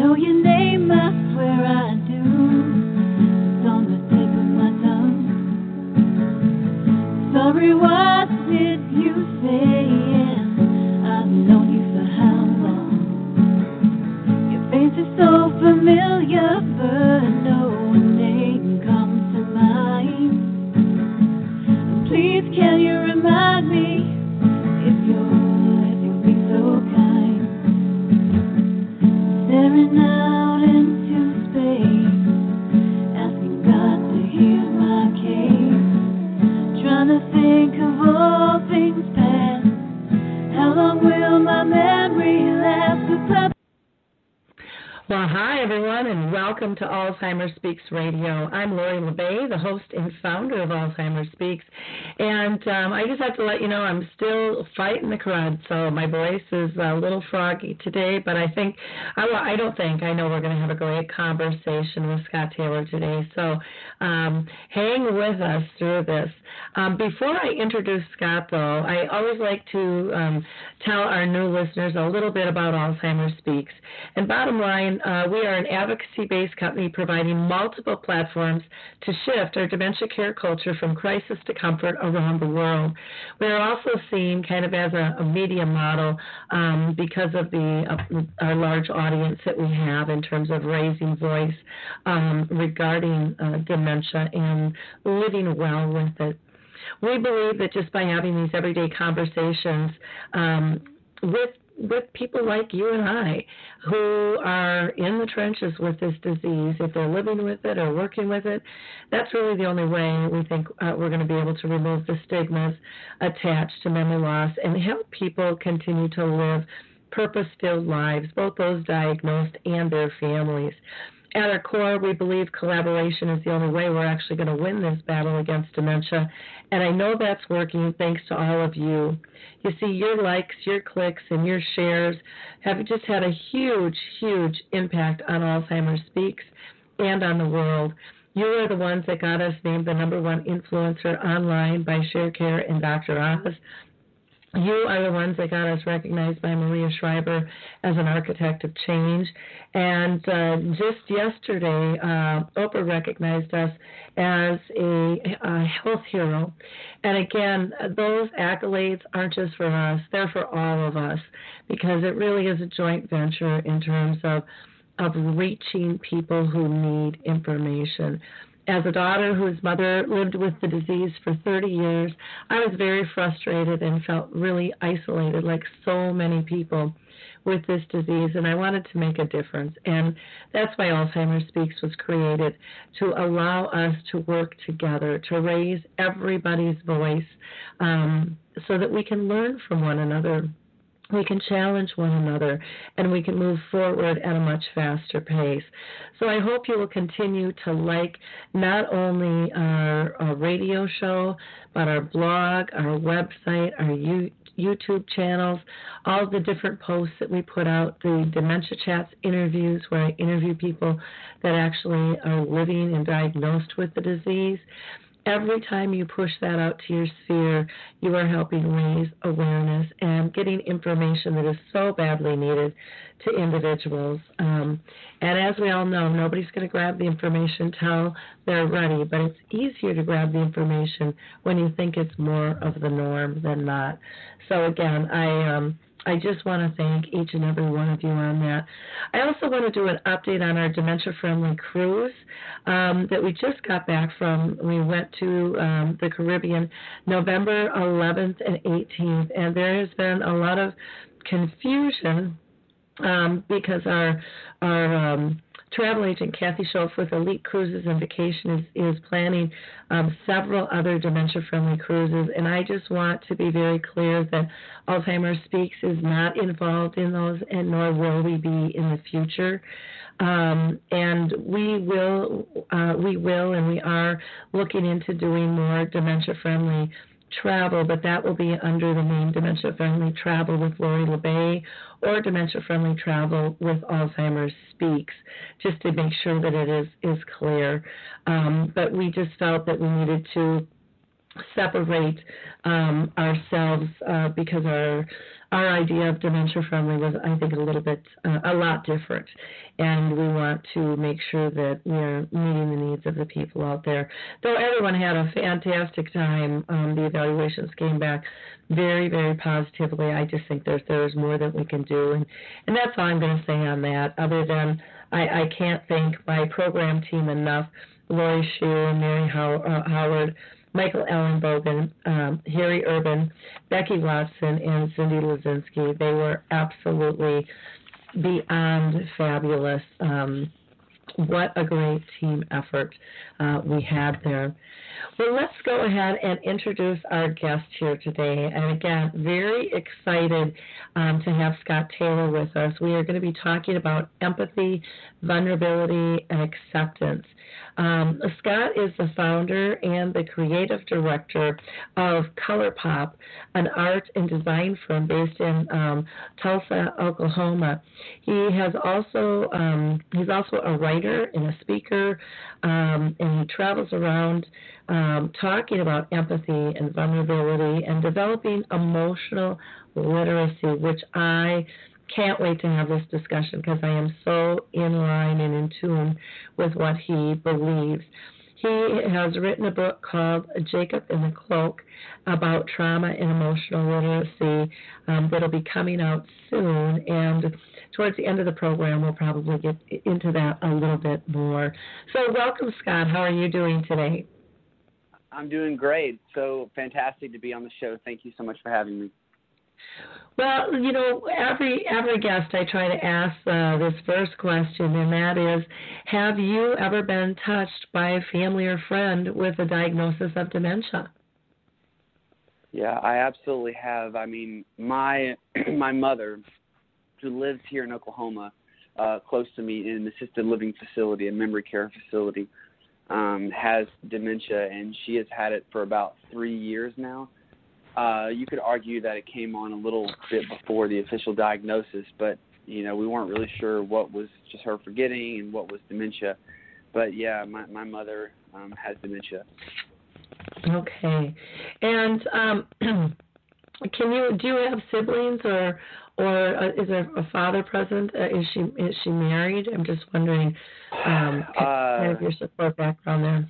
know your name, I swear I do. It's on the tip of my tongue. Sorry, what did you say? I've known you for how long? Your face is so familiar, but everyone, and welcome to Alzheimer's Speaks Radio. I'm Lori La Bey, the host and founder of Alzheimer's Speaks, and um, I just have to let you know I'm still fighting the crud, so my voice is a little froggy today. But I think I, I don't think I know we're going to have a great conversation with Scott Taylor today. So um, hang with us through this. Um, before I introduce Scott, though, I always like to um, tell our new listeners a little bit about Alzheimer's Speaks. And bottom line, uh, we are an advocacy based company providing multiple platforms to shift our dementia care culture from crisis to comfort around the world. We are also seen kind of as a, a media model um, because of the uh, our large audience that we have in terms of raising voice um, regarding uh, dementia and living well with it. We believe that just by having these everyday conversations um, with with people like you and I who are in the trenches with this disease, if they're living with it or working with it, that's really the only way we think uh, we're going to be able to remove the stigmas attached to memory loss and help people continue to live purpose filled lives, both those diagnosed and their families at our core, we believe collaboration is the only way we're actually going to win this battle against dementia. And I know that's working thanks to all of you. You see, your likes, your clicks, and your shares have just had a huge, huge impact on Alzheimer's Speaks and on the world. You are the ones that got us named the number one influencer online by ShareCare and Dr. Oz. You are the ones that got us recognized by Maria Shriver as an architect of change. And uh, just yesterday, uh, Oprah recognized us as a, a, health hero. And again, those accolades aren't just for us, they're for all of us because it really is a joint venture in terms of, of reaching people who need information as a daughter whose mother lived with the disease for 30 years, I was very frustrated and felt really isolated, like so many people with this disease, and I wanted to make a difference. And that's why Alzheimer's Speaks was created to allow us to work together, to raise everybody's voice um, so that we can learn from one another we can challenge one another and we can move forward at a much faster pace. So I hope you will continue to like not only our, our radio show, but our blog, our website, our YouTube channels, all the different posts that we put out, the Dementia Chats interviews where I interview people that actually are living and diagnosed with the disease every time you push that out to your sphere, you are helping raise awareness and getting information that is so badly needed to individuals. Um, and as we all know, nobody's going to grab the information till they're ready, but it's easier to grab the information when you think it's more of the norm than not. So again, I um, I just want to thank each and every one of you on that. I also want to do an update on our dementia friendly cruise um, that we just got back from. We went to um, the Caribbean November 11th and 18th, and there has been a lot of confusion um, because our our um, travel agent Kathy Schultz with Elite Cruises and Vacation is, is planning um, several other dementia friendly cruises. And I just want to be very clear that Alzheimer's Speaks is not involved in those, and nor will we be in the future. Um, and we will, uh, we will, and we are looking into doing more dementia friendly travel, but that will be under the name Dementia Friendly Travel with Lori La Bey or Dementia Friendly Travel with Alzheimer's Speaks, just to make sure that it is, is clear. Um, but we just felt that we needed to separate um, ourselves uh, because our our idea of dementia friendly was, I think, a little bit, uh, a lot different. And we want to make sure that we're meeting the needs of the people out there. Though everyone had a fantastic time, um, the evaluations came back very, very positively. I just think there's there's more that we can do, and and that's all I'm going to say on that. Other than I, I can't thank my program team enough. Lori Shear, Mary How- uh, Howard, Michael Ellenbogen, um, Harry Urban, Becky Watson, and Cindy Lazinski. They were absolutely beyond fabulous. Um, what a great team effort uh, we had there. Well, let's go ahead and introduce our guest here today. And again, very excited um, to have Scott Taylor with us. We are going to be talking about empathy, vulnerability, and acceptance. Um, Scott is the founder and the creative director of ColorPop, an art and design firm based in um, Tulsa, Oklahoma. He has also um, he's also a writer and a speaker, um, and he travels around um, talking about empathy and vulnerability and developing emotional literacy, which I can't wait to have this discussion because I am so in line and in tune with what he believes. He has written a book called Jacob and the Cloak about trauma and emotional literacy um, that'll be coming out soon. And towards the end of the program, we'll probably get into that a little bit more. So, welcome, Scott. How are you doing today? I'm doing great. So fantastic to be on the show. Thank you so much for having me. Well, you know, every every guest I try to ask uh, this first question, and that is, have you ever been touched by a family or friend with a diagnosis of dementia? Yeah, I absolutely have. I mean, my my mother, who lives here in Oklahoma, uh, close to me in an assisted living facility, a memory care facility, um, has dementia, and she has had it for about three years now. Uh, you could argue that it came on a little bit before the official diagnosis, but you know we weren't really sure what was just her forgetting and what was dementia. But yeah, my my mother um, has dementia. Okay, and um, can you do you have siblings or or uh, is there a father present? Uh, is she is she married? I'm just wondering um, kind of Uh, your support background there.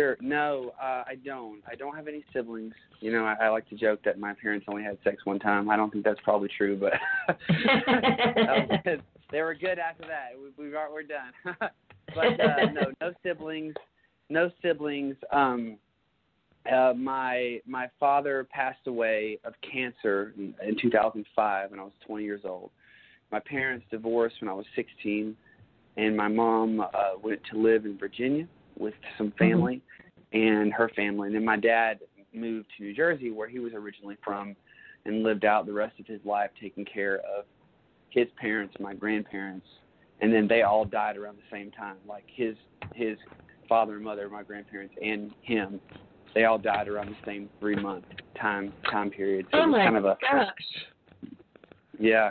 Sure. No, uh, I don't. I don't have any siblings. You know, I, I like to joke that my parents only had sex one time. I don't think that's probably true, but that they were good after that. We, we are we're done. but uh, no, no siblings. No siblings. Um, uh, my my father passed away of cancer in, in 2005 when I was 20 years old. My parents divorced when I was 16, and my mom uh, went to live in Virginia with some mm-hmm. family and her family. And then my dad moved to New Jersey, where he was originally from, and lived out the rest of his life taking care of his parents, my grandparents, and then they all died around the same time. Like his his father and mother, my grandparents, and him, they all died around the same three month time time period. So oh it was my kind of a gosh! yeah,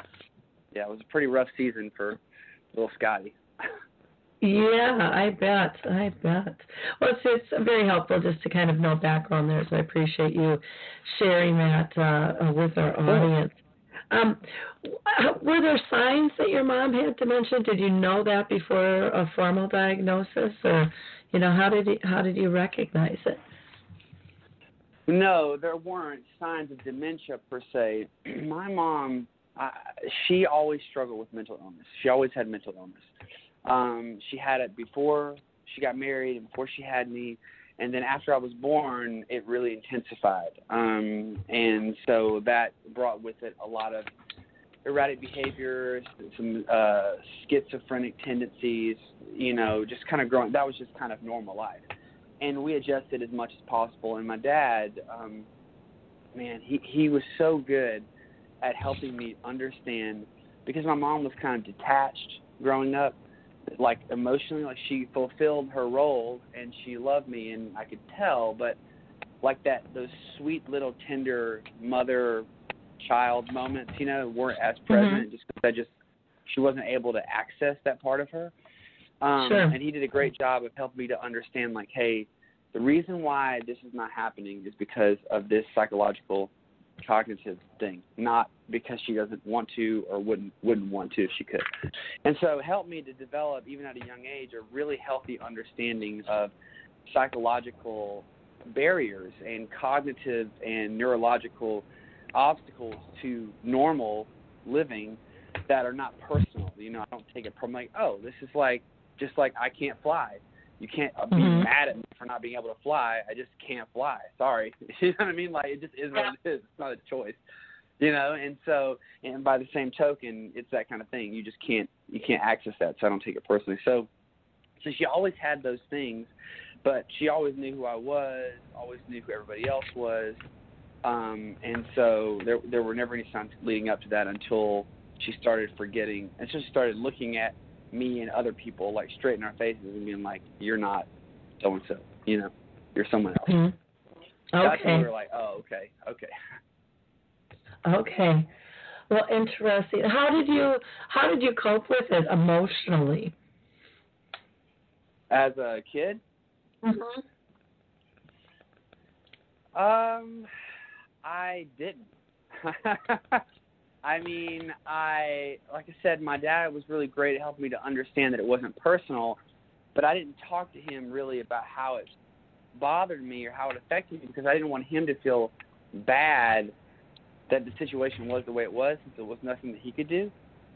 yeah. It was a pretty rough season for little Scotty. Yeah, I bet. I bet. Well, it's, it's very helpful just to kind of know background there, so I appreciate you sharing that uh, uh, with our audience. Um, were there signs that your mom had dementia? Did you know that before a formal diagnosis, or you know how did you, how did you recognize it? No, there weren't signs of dementia per se. My mom, I, she always struggled with mental illness. She always had mental illness. Um, she had it before she got married and before she had me, and then after I was born, it really intensified. Um, and so that brought with it a lot of erratic behavior, some uh, schizophrenic tendencies. You know, just kind of growing. That was just kind of normal life and we adjusted as much as possible. And my dad, um, man, he he was so good at helping me understand because my mom was kind of detached growing up, like emotionally, like she fulfilled her role and she loved me, and I could tell, but like that those sweet little tender mother child moments, you know, weren't as present just because I just she wasn't able to access that part of her. Um, Sure. And he did a great job of helping me to understand, like, hey, the reason why this is not happening is because of this psychological cognitive thing, not because she doesn't want to or wouldn't wouldn't want to if she could. And so helped me to develop, even at a young age, a really healthy understanding of psychological barriers and cognitive and neurological obstacles to normal living that are not personal. You know, I don't take it from like, oh, this is like just like I can't fly. You can't uh, be Mhm. mad at me for not being able to fly. I just can't fly. Sorry. you know what I mean? Like it just is what it is. It's not a choice. You know, and so and by the same token, it's that kind of thing. You just can't you can't access that. So I don't take it personally. So so she always had those things, but she always knew who I was, always knew who everybody else was. Um, and so there there were never any signs leading up to that until she started forgetting and so she started looking at me and other people like straight in our faces and being like, You're not so and so, you know, you're someone else. Mhm. That's when we were like, Oh, okay, okay. Okay. Well, interesting. How did you how did you cope with it emotionally? As a kid, Mm-hmm. Um, I didn't. I mean, I like I said, my dad was really great at helping me to understand that it wasn't personal, but I didn't talk to him really about how it bothered me or how it affected me because I didn't want him to feel bad that the situation was the way it was since there was nothing that he could do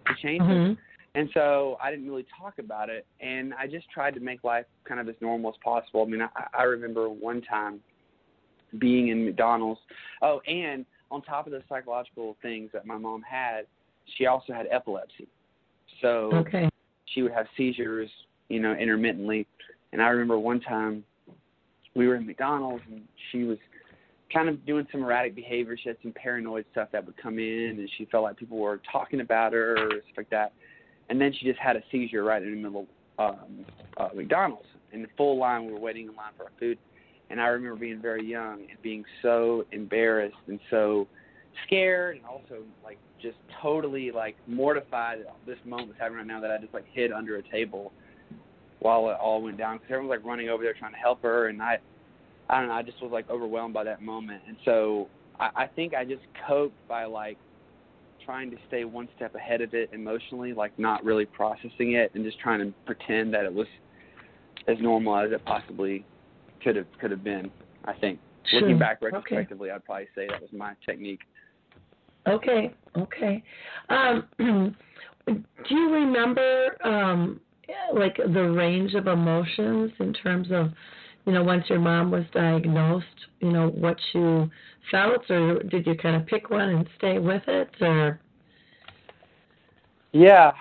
to change it. Mm-hmm. And so I didn't really talk about it, and I just tried to make life kind of as normal as possible. I mean, I, I remember one time being in McDonald's. Oh, and on top of the psychological things that my mom had, she also had epilepsy. So Okay. she would have seizures, you know, intermittently. And I remember one time we were in McDonald's and she was kind of doing some erratic behavior. She had some paranoid stuff that would come in and she felt like people were talking about her or stuff like that. And then she just had a seizure right in the middle of um, uh, McDonald's. In the full line, we were waiting in line for our food. And I remember being very young and being so embarrassed and so scared and also like just totally like mortified that this moment was having right now that I just like hid under a table while it all went down. Because everyone was like running over there trying to help her and I I don't know I just was like overwhelmed by that moment. And so I, I think I just coped by like trying to stay one step ahead of it emotionally like not really processing it and just trying to pretend that it was as normal as it possibly could have could have been I think Sure. looking back Okay. retrospectively I'd probably say that was my technique Okay, okay. Um, do you remember, um, like the range of emotions in terms of, you know, once your mom was diagnosed, you know, what you felt, or did you kind of pick one and stay with it, or? Yeah,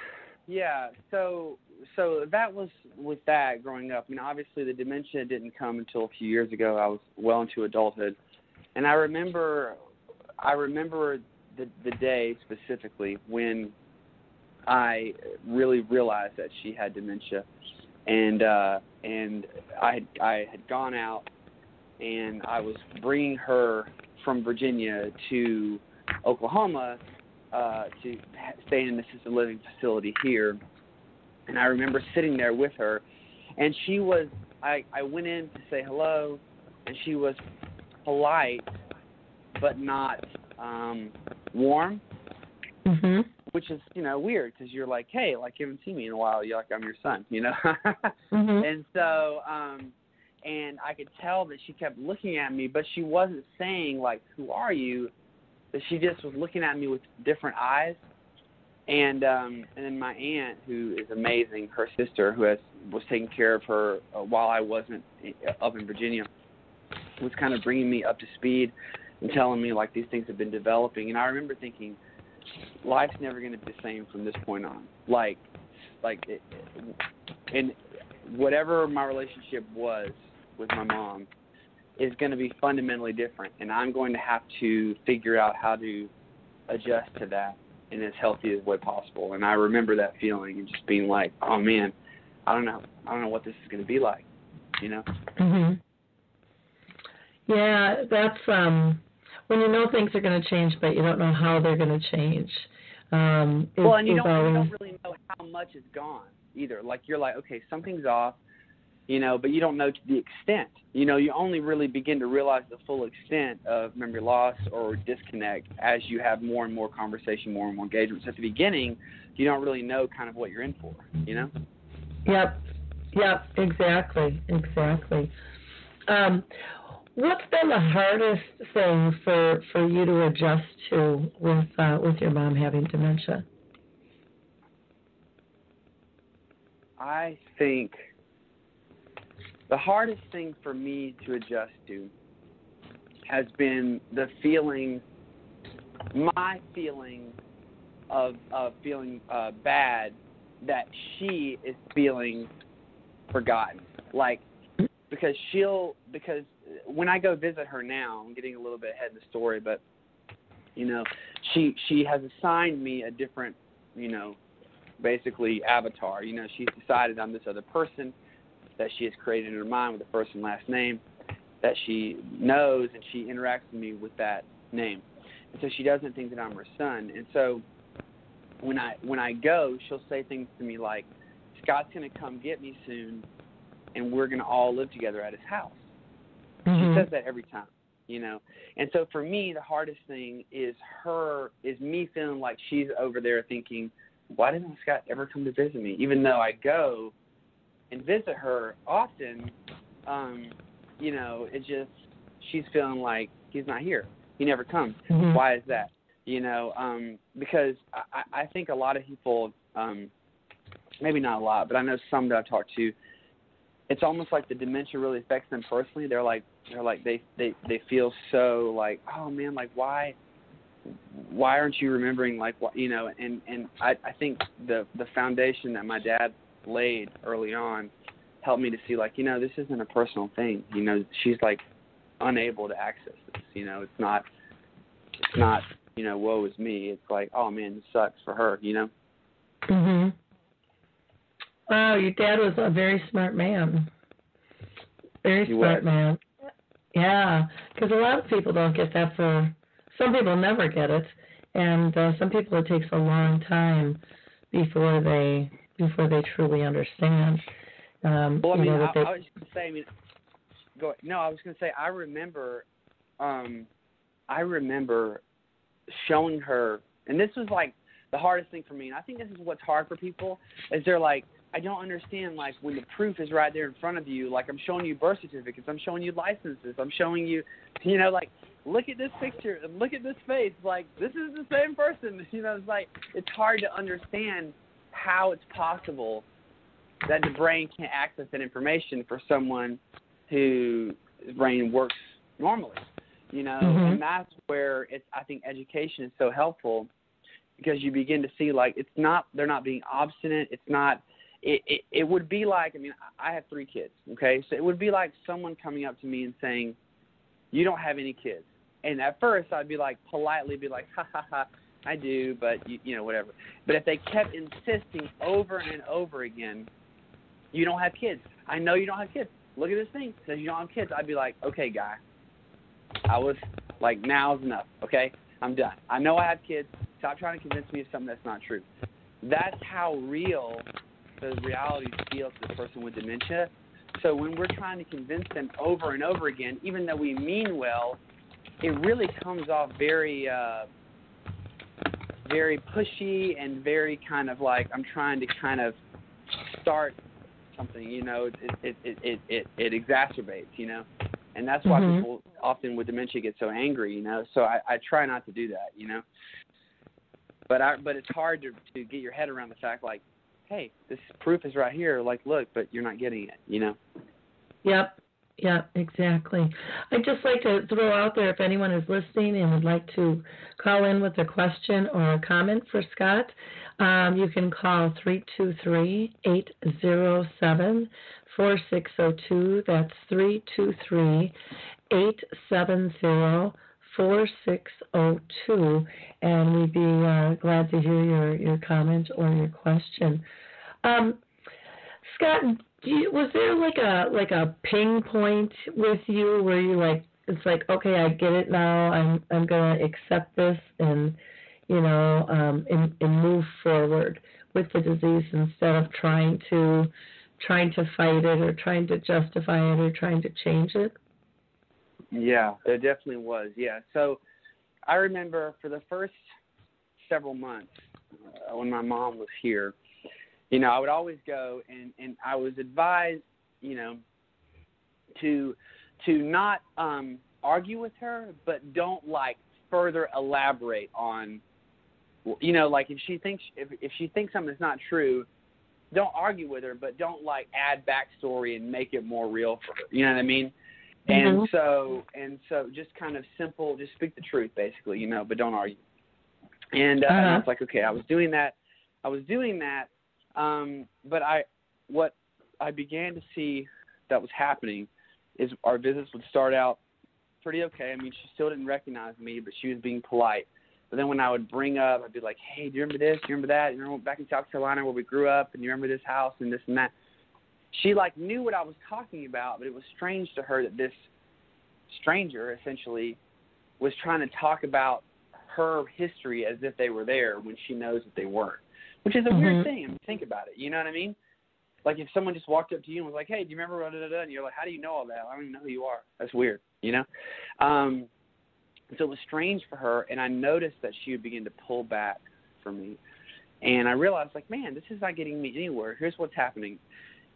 yeah. So so that was with that growing up. I mean, obviously the dementia didn't come until a few years ago. I was well into adulthood, and I remember I remember the the day specifically when I really realized that she had dementia, and uh, and I had, I had gone out and I was bringing her from Virginia to Oklahoma uh, to stay in an assisted living facility here. And I remember sitting there with her, and she was. I I went in to say hello, and she was polite, but not um, warm, Mhm. which is you know weird because you're like, hey, like you haven't seen me in a while. You're like I'm your son, you know. Mhm. And so, um, and I could tell that she kept looking at me, but she wasn't saying like, "Who are you?" That she just was looking at me with different eyes. And um, and then my aunt, who is amazing, her sister, who has was taking care of her uh, while I wasn't uh, up in Virginia, was kind of bringing me up to speed and telling me like these things have been developing. And I remember thinking, life's never going to be the same from this point on. Like, like, it, and whatever my relationship was with my mom is going to be fundamentally different, and I'm going to have to figure out how to adjust to that in as healthy a way possible. And I remember that feeling and just being like, oh man, I don't know, I don't know what this is going to be like, you know? Mhm. Yeah, that's um when you know things are going to change, but you don't know how they're going to change. Um, well, and you don't, you don't really know how much is gone either. Like you're like, okay, something's off. You know, but you don't know to the extent. You know, you only really begin to realize the full extent of memory loss or disconnect as you have more and more conversation, more and more engagements. At the beginning, you don't really know kind of what you're in for, you know? Yep. Yep, exactly. Exactly. Um, what's been the hardest thing for for you to adjust to with uh, with your mom having dementia? I think the hardest thing for me to adjust to has been the feeling, my feeling of of feeling uh, bad that she is feeling forgotten. Like because she'll because when I go visit her now, I'm getting a little bit ahead of the story, but you know, she she has assigned me a different, you know, basically avatar. You know, she's decided I'm this other person that she has created in her mind with a first and last name that she knows and she interacts with me with that name. And so she doesn't think that I'm her son. And so when I when I go, she'll say things to me like, Scott's gonna come get me soon and we're gonna all live together at his house. Mm-hmm. She says that every time, you know. And so for me, the hardest thing is her is me feeling like she's over there thinking, why didn't Scott ever come to visit me? Even though I go and visit her often, um, you know, it just she's feeling like he's not here. He never comes. Mhm. Why is that? You know, um, because I, I think a lot of people, um, maybe not a lot, but I know some that I've talked to, it's almost like the dementia really affects them personally. They're like they're like they they they feel so like oh man like why why aren't you remembering like what you know and and I I think the the foundation that my dad laid early on helped me to see like you know this isn't a personal thing you know she's like unable to access this you know it's not it's not you know woe is me it's like oh man this sucks for her you know Mhm. Wow, your dad was a very smart man. Very He smart was. man. Yeah, because a lot of people don't get that. For some people, never get it, and uh, some people it takes a long time before they before they truly understand. Um, Well, I you know, I, they, I was gonna say. I mean, go. No, I was gonna say. I remember. Um, I remember showing her, and this was like the hardest thing for me. And I think this is what's hard for people is they're like, I don't understand. Like when the proof is right there in front of you. Like I'm showing you birth certificates. I'm showing you licenses. I'm showing you, you know, like look at this picture and look at this face. Like this is the same person. You know, it's like it's hard to understand how it's possible that the brain can't access that information for someone whose brain works normally. You know, Mhm. and that's where it's. I think education is so helpful because you begin to see like it's not they're not being obstinate. It's not. It, it it would be like I mean I have three kids. Okay, so it would be like someone coming up to me and saying, "You don't have any kids." And at first I'd be like politely be like, "Ha ha ha." I do, but you, you know whatever. But if they kept insisting over and over again, you don't have kids. I know you don't have kids. Look at this thing. It says you don't have kids. I'd be like, okay, guy. I was like, now's enough. Okay, I'm done. I know I have kids. Stop trying to convince me of something that's not true. That's how real those realities feel to the person with dementia. So when we're trying to convince them over and over again, even though we mean well, it really comes off very, uh, very pushy and very kind of like I'm trying to kind of start something. You know, it it it it it, it exacerbates. You know, and that's why Mhm. people often with dementia get so angry. You know, so I I try not to do that. You know, but I but it's hard to to get your head around the fact like, hey, this proof is right here. Like, look, but you're not getting it. You know. Yep. Yep, exactly. I'd just like to throw out there if anyone is listening and would like to call in with a question or a comment for Scott, um, you can call 323 807 4602. That's 323 870 4602. And we'd be uh, glad to hear your, your comment or your question. Um, Scott, do you, was there like a like a ping point with you where you like it's like okay I get it now I'm I'm gonna accept this and you know um and, and move forward with the disease instead of trying to trying to fight it or trying to justify it or trying to change it? Yeah, there definitely was. Yeah. So I remember for the first several months uh, when my mom was here, you know, I would always go and and I was advised, you know, to to not um argue with her, but don't like further elaborate on you know, like if she thinks if if she thinks something's not true, don't argue with her, but don't like add backstory and make it more real for her. You know what I mean? Mm-hmm. And so and so just kind of simple, just speak the truth basically, you know, but don't argue. And, uh, and I Uh-huh. was like, okay, I was doing that. I was doing that, um, but I what I began to see that was happening is our visits would start out pretty okay. I mean, she still didn't recognize me, but she was being polite. But then when I would bring up, I'd be like, "Hey, do you remember this? Do you remember that? You remember back in South Carolina where we grew up, and you remember this house and this and that?" She like knew what I was talking about, but it was strange to her that this stranger essentially was trying to talk about her history as if they were there when she knows that they weren't, which is a Mhm. weird thing. I mean, think about it. You know what I mean? Like if someone just walked up to you and was like, "Hey, do you remember?" Da, da, da, and you're like, "How do you know all that? I don't even know who you are." That's weird. You know. Um, so it was strange for her, and I noticed that she would begin to pull back from me, and I realized, like, man, this is not getting me anywhere. Here's what's happening: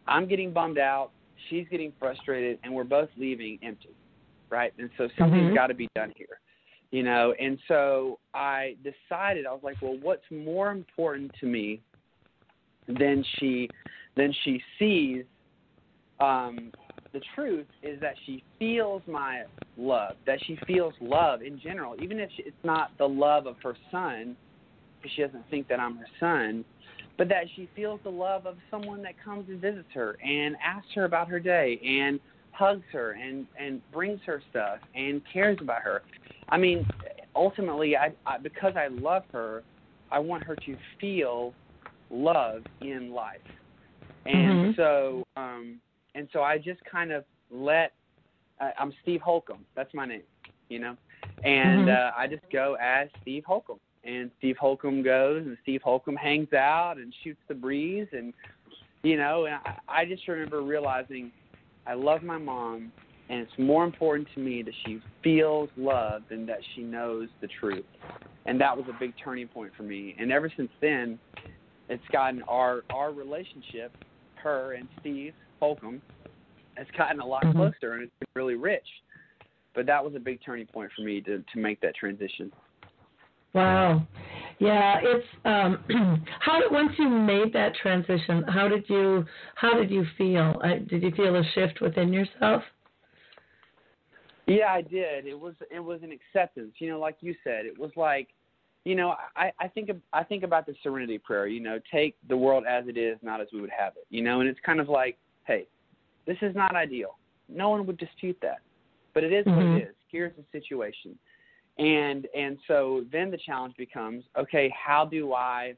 I'm getting bummed out, she's getting frustrated, and we're both leaving empty, right? And so something's Mhm. got to be done here, you know. And so I decided, I was like, well, what's more important to me than she than she sees um, the truth is that she feels my love, that she feels love in general, even if she, it's not the love of her son, because she doesn't think that I'm her son, but that she feels the love of someone that comes and visits her and asks her about her day and hugs her and and brings her stuff and cares about her. I mean, ultimately, I, I because I love her, I want her to feel love in life. And Mhm. so, um, and so I just kind of let. I I'm Steve Holcomb. That's my name, you know, and Mhm. uh, I just go as Steve Holcomb. And Steve Holcomb goes, and Steve Holcomb hangs out and shoots the breeze, and you know, and I, I just remember realizing I love my mom, and it's more important to me that she feels love than that she knows the truth. And that was a big turning point for me. And ever since then, it's gotten our our relationship, her and Steve Holcomb, has gotten a lot Mhm. closer, and it's been really rich. But that was a big turning point for me to to make that transition. Wow. Yeah, it's um how did once you made that transition, how did you how did you feel? Uh, did you feel a shift within yourself? Yeah, I did. It was it was an acceptance. You know, like you said, it was like, you know, I I think I think about the Serenity Prayer. You know, take the world as it is, not as we would have it. You know, and it's kind of like, hey, this is not ideal. No one would dispute that, but it is what Mhm. it is. Here's the situation, and and so then the challenge becomes, okay, how do I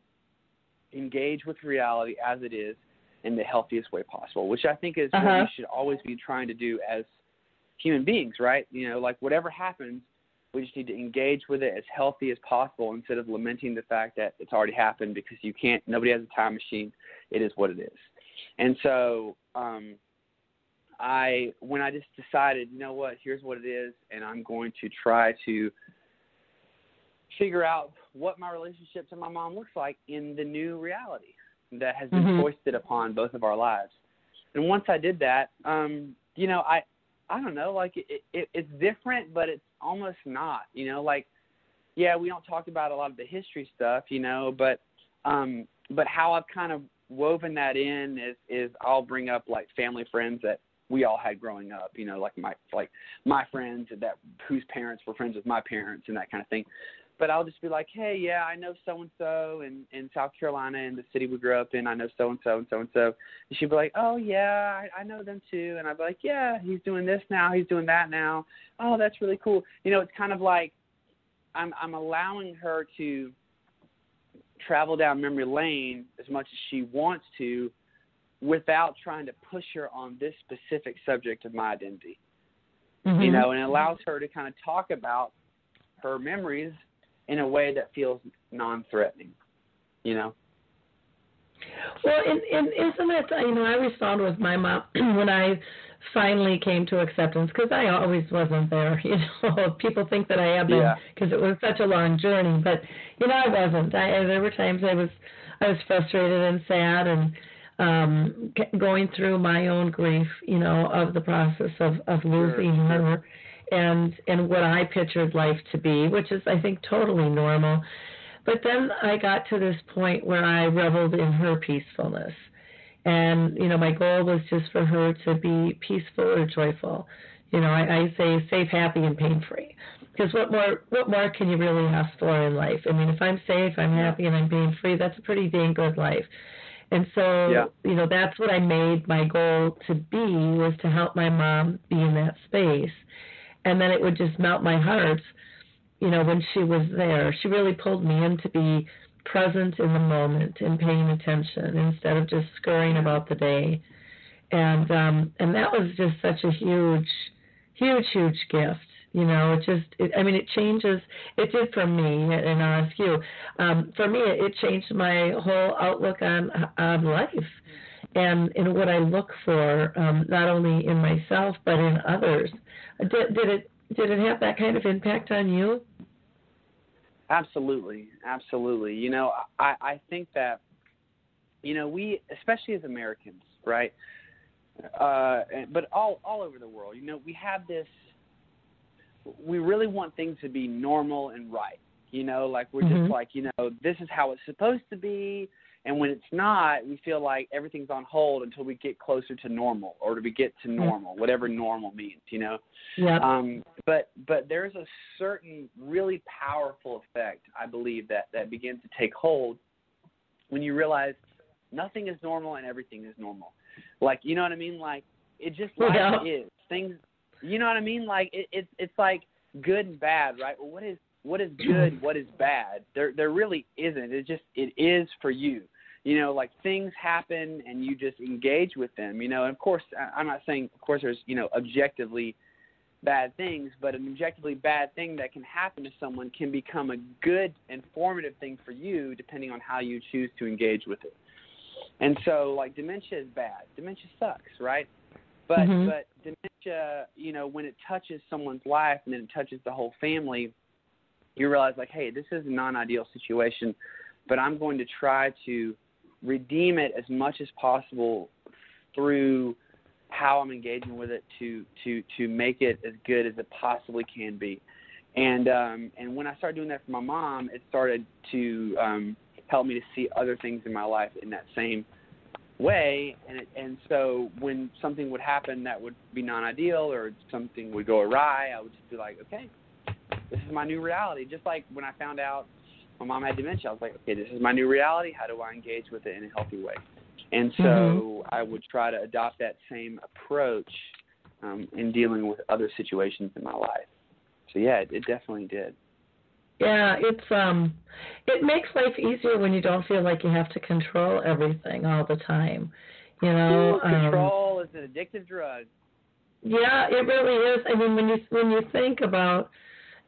engage with reality as it is in the healthiest way possible? Which I think is what Uh-huh. we should always be trying to do as human beings, right? You know, like whatever happens, we just need to engage with it as healthy as possible instead of lamenting the fact that it's already happened because you can't. Nobody has a time machine. It is what it is. And so, um, I when I just decided, you know what, here's what it is, and I'm going to try to figure out what my relationship to my mom looks like in the new reality that has been Mhm. foisted upon both of our lives. And once I did that, um, you know, I I don't know, like it, it it's different, but it's almost not. You know, like yeah, we don't talk about a lot of the history stuff, you know, but um, but how I've kind of woven that in is is I'll bring up like family friends that we all had growing up, you know, like my like my friends that whose parents were friends with my parents and that kind of thing. But I'll just be like, hey, yeah, I know so and so in in South Carolina in the city we grew up in. I know so and so and so and so. And she'd be like, oh yeah, I, I know them too. And I'd be like, yeah, he's doing this now, he's doing that now. Oh, that's really cool. You know, it's kind of like I'm I'm allowing her to travel down memory lane as much as she wants to without trying to push her on this specific subject of my identity. Mhm. You know, and it allows her to kind of talk about her memories in a way that feels non threatening. You know? Well, and, and isn't it, you know, I found with my mom when I finally came to acceptance, because I always wasn't there, you know, people think that I have been because it was such a long journey, but, you know, I wasn't. I, there were times I was, I was frustrated and sad and, um going through my own grief you know of the process of of losing sure. her and and what i pictured life to be which is i think totally normal but then I got to this point where I reveled in her peacefulness. And, you know, my goal was just for her to be peaceful or joyful. You know, I, I say safe, happy, and pain free. Because what more what more can you really ask for in life? I mean, if I'm safe, I'm happy, and I'm pain free, that's a pretty dang good life. And so, yeah. you know, that's what I made my goal to be was to help my mom be in that space. And then it would just melt my heart you know, when she was there. She really pulled me in to be present in the moment and paying attention instead of just scurrying about the day. And um and that was just such a huge huge huge gift. You know, it just it, I mean it changes it did for me and I'll ask you. Um for me it, it changed my whole outlook on on life and in what I look for, um, not only in myself but in others. Did, did it did it have that kind of impact on you? Absolutely, absolutely. You know, I I think that you know we, especially as Americans, right? Uh, but all all over the world, you know, we have this. We really want things to be normal and right. You know, like we're mm-hmm. just like, you know, this is how it's supposed to be. And when it's not, we feel like everything's on hold until we get closer to normal or to we get to normal, whatever normal means, you know. Yeah. Um, but but there's a certain really powerful effect I believe that that begins to take hold when you realize nothing is normal and everything is normal. Like you know what I mean? Like it just life Yeah. is things. You know what I mean? Like it, it's it's like good and bad, right? Well, what is what is good? What is bad? There there really isn't. It just it is for you you know, like things happen and you just engage with them, you know. And of course, I'm not saying, of course, there's, you know, objectively bad things, but an objectively bad thing that can happen to someone can become a good, informative thing for you, depending on how you choose to engage with it. And so, like, dementia is bad. Dementia sucks, right? But Mhm. but dementia, you know, when it touches someone's life and then it touches the whole family, you realize like, hey, this is a non-ideal situation, but I'm going to try to redeem it as much as possible through how I'm engaging with it to to to make it as good as it possibly can be. And um and when I started doing that for my mom, it started to um help me to see other things in my life in that same way and it, and so when something would happen that would be non-ideal or something would go awry, I would just be like, okay, this is my new reality. Just like when I found out my mom had dementia, I was like, okay, this is my new reality. How do I engage with it in a healthy way? And so Mhm. I would try to adopt that same approach um, in dealing with other situations in my life. So yeah, it, it definitely did. Yeah, it's um it makes life easier when you don't feel like you have to control everything all the time. You know, Ooh, um, control is an addictive drug. Yeah, it really is. I mean, when you when you think about,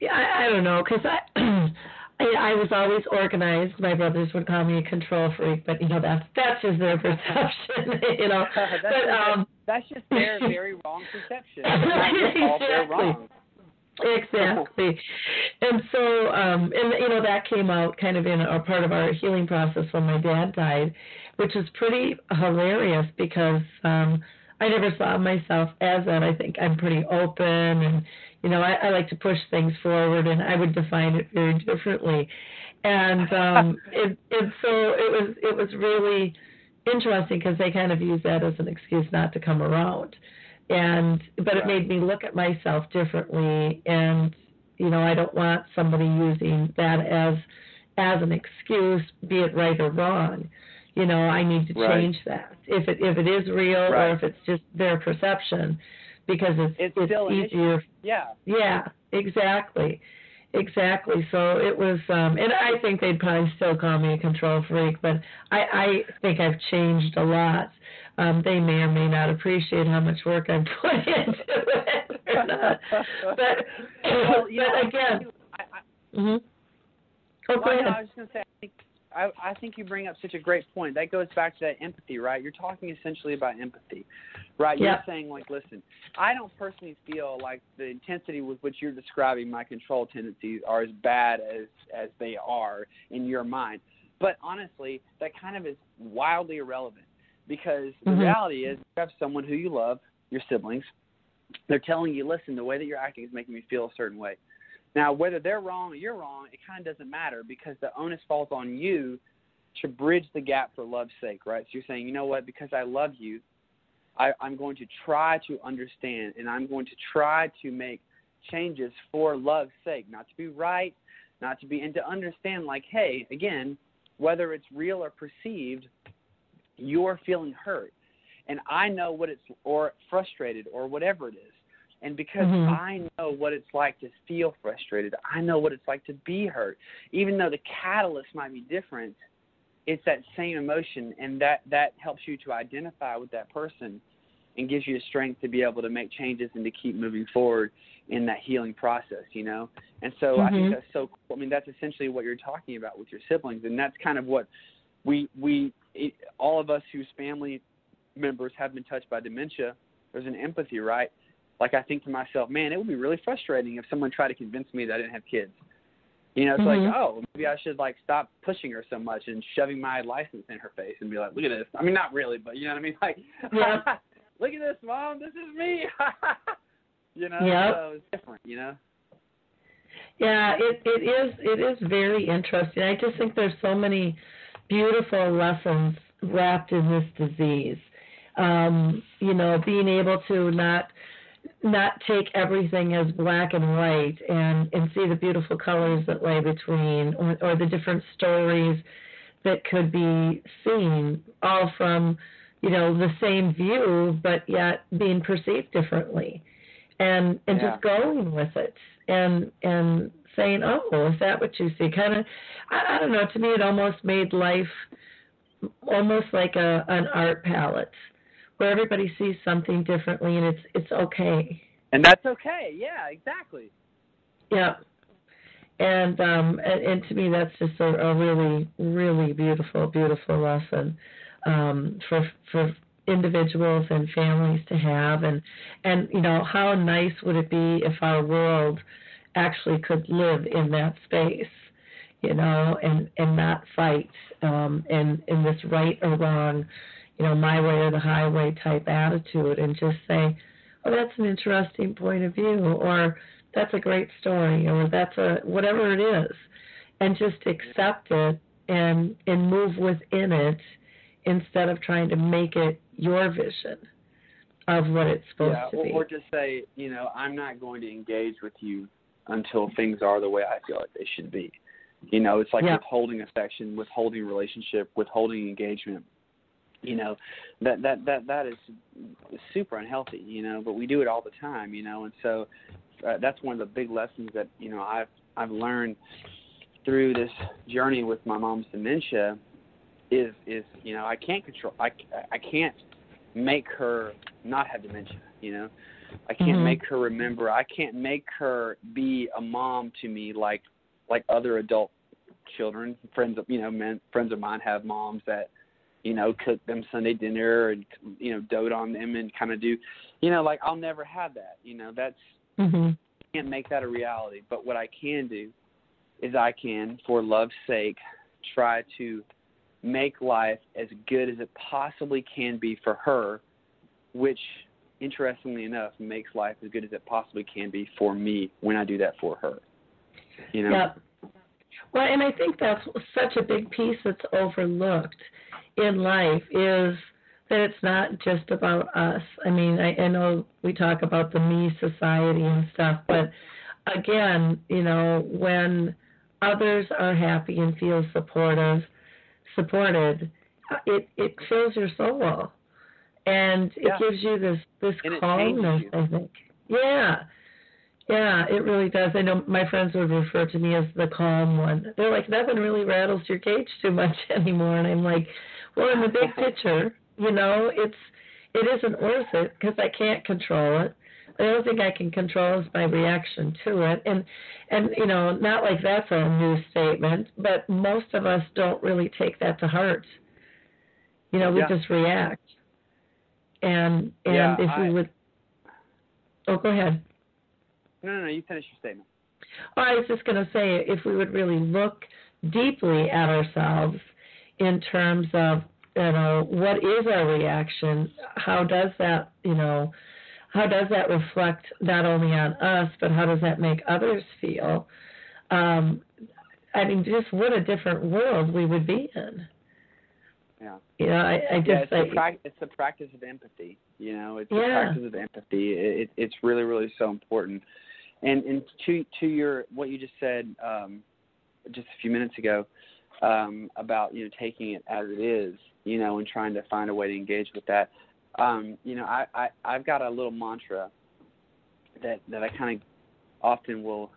yeah, I, I don't know, because I, I was always organized. My brothers would call me a control freak, but you know that's that's just their perception, you know. that's, but just, um, that's just their very wrong perception. It's not your fault, they're Exactly. exactly and so um and you know that came out kind of in a part of our healing process when my dad died which was pretty hilarious because um i never saw myself as that i think i'm pretty open and you know i, I like to push things forward and i would define it very differently. And um it and so it was it was really interesting because they kind of use that as an excuse not to come around. And but it made me look at myself differently. And you know i don't want somebody using that as as an excuse be it right or wrong. You know i need to Right. change that. If it if it is real Right. or if it's just their perception because it's It's issue. easier. Yeah. yeah exactly. Exactly. So it was um and i think they'd probably still call me a control freak but i i think i've changed a lot. Um they may or may not appreciate how much work i've put into it or not. But well, you know, but again I, I, hmm oh go well, no, I was just gonna say, I think I, I think you bring up such a great point. That goes back to that empathy, right? You're talking essentially about empathy, right? Yeah. You're saying like, listen, I don't personally feel like the intensity with which you're describing my control tendencies are as bad as as they are in your mind. But honestly, that kind of is wildly irrelevant because the Mhm. reality is you have someone who you love, your siblings. They're telling you, listen, the way that you're acting is making me feel a certain way. Now, whether they're wrong or you're wrong, it kind of doesn't matter because the onus falls on you to bridge the gap for love's sake, right? So you're saying, you know what, because I love you, I, I'm going to try to understand and I'm going to try to make changes for love's sake, not to be right, not to be, and to understand, like, hey, again, whether it's real or perceived, you're feeling hurt. And I know what it's, or frustrated, or whatever it is. And because Mhm. I know what it's like to feel frustrated, I know what it's like to be hurt. Even though the catalyst might be different, it's that same emotion, and that that helps you to identify with that person, and gives you the strength to be able to make changes and to keep moving forward in that healing process. You know, and so I think Mhm. that's so. cool. I mean, that's essentially what you're talking about with your siblings, and that's kind of what we we it, all of us whose family members have been touched by dementia. There's an empathy, right? Like I think to myself, man, it would be really frustrating if someone tried to convince me that I didn't have kids. You know, it's Mhm. like, oh, maybe I should like stop pushing her so much and shoving my license in her face and be like, look at this. I mean, not really, but you know what I mean? Like, Yeah. look at this, mom. This is me. you know, Yep. so it's different. You know. Yeah, it, it is it is very interesting. I just think there's so many beautiful lessons wrapped in this disease. Um, you know, being able to not not take everything as black and white and and see the beautiful colors that lay between or, or the different stories that could be seen all from you know the same view but yet being perceived differently. And and Yeah. just going with it and and saying oh is that what you see? Kind of I, I don't know to me it almost made life almost like a an art palette where everybody sees something differently and it's it's okay And that's okay. Yeah, exactly. yeah and um and, and to me that's just a, a really really beautiful beautiful lesson um for for individuals and families to have and and you know how nice would it be if our world actually could live in that space you know and and not fight um and in this right or wrong you know my way or the highway type attitude and just say oh that's an interesting point of view or that's a great story or that's a whatever it is and just accept it and and move within it instead of trying to make it your vision of what it's supposed yeah, to or, be. or just say, you know, I'm not going to engage with you until things are the way I feel like they should be. You know, it's like Yeah. withholding affection, withholding relationship, withholding engagement. You know, that that that that is super unhealthy. You know, but we do it all the time. You know, and so uh, that's one of the big lessons that you know I've I've learned through this journey with my mom's dementia is is you know I can't control I I can't make her not have dementia. You know, I can't Mhm. make her remember. I can't make her be a mom to me like like other adult children, friends of you know men friends of mine have moms that you know cook them Sunday dinner and you know dote on them and kind of do you know like I'll never have that. You know that's Mhm. can't make that a reality. But what I can do is I can, for love's sake, try to make life as good as it possibly can be for her, which, interestingly enough, makes life as good as it possibly can be for me when I do that for her. You know? Yep. Well, and I think that's such a big piece that's overlooked in life is that it's not just about us. I mean, I, I know we talk about the me society and stuff, but again, you know, when others are happy and feel supportive, supported, it it fills your soul, and it Yeah. gives you this this And calmness. I think. Yeah. Yeah, it really does. I know my friends would refer to me as the calm one. They're like, nothing really rattles your cage too much anymore, and I'm like, well, in the big picture, you know, it's it isn't worth it because I can't control it. the only thing I can control is my reaction to it. And and you know, not like that's a new statement, but most of us don't really take that to heart. You know, we Yeah. just react. And and Yeah, if I- we would Oh, go ahead. No, no, no. You finish your statement. Oh, I was just going to say, if we would really look deeply at ourselves in terms of, you know, what is our reaction? How does that, you know, how does that reflect not only on us, but how does that make others feel? Um, I mean, just what a different world we would be in. Yeah. You know, I, I yeah, just it's, the I, prac- it's the practice of empathy. You know, it's the practice of empathy. It, it, it's really, really so important. And and to to your what you just said um, just a few minutes ago um, about you know taking it as it is, you know, and trying to find a way to engage with that. Um, you know, I, I I've got a little mantra that that I kind of often will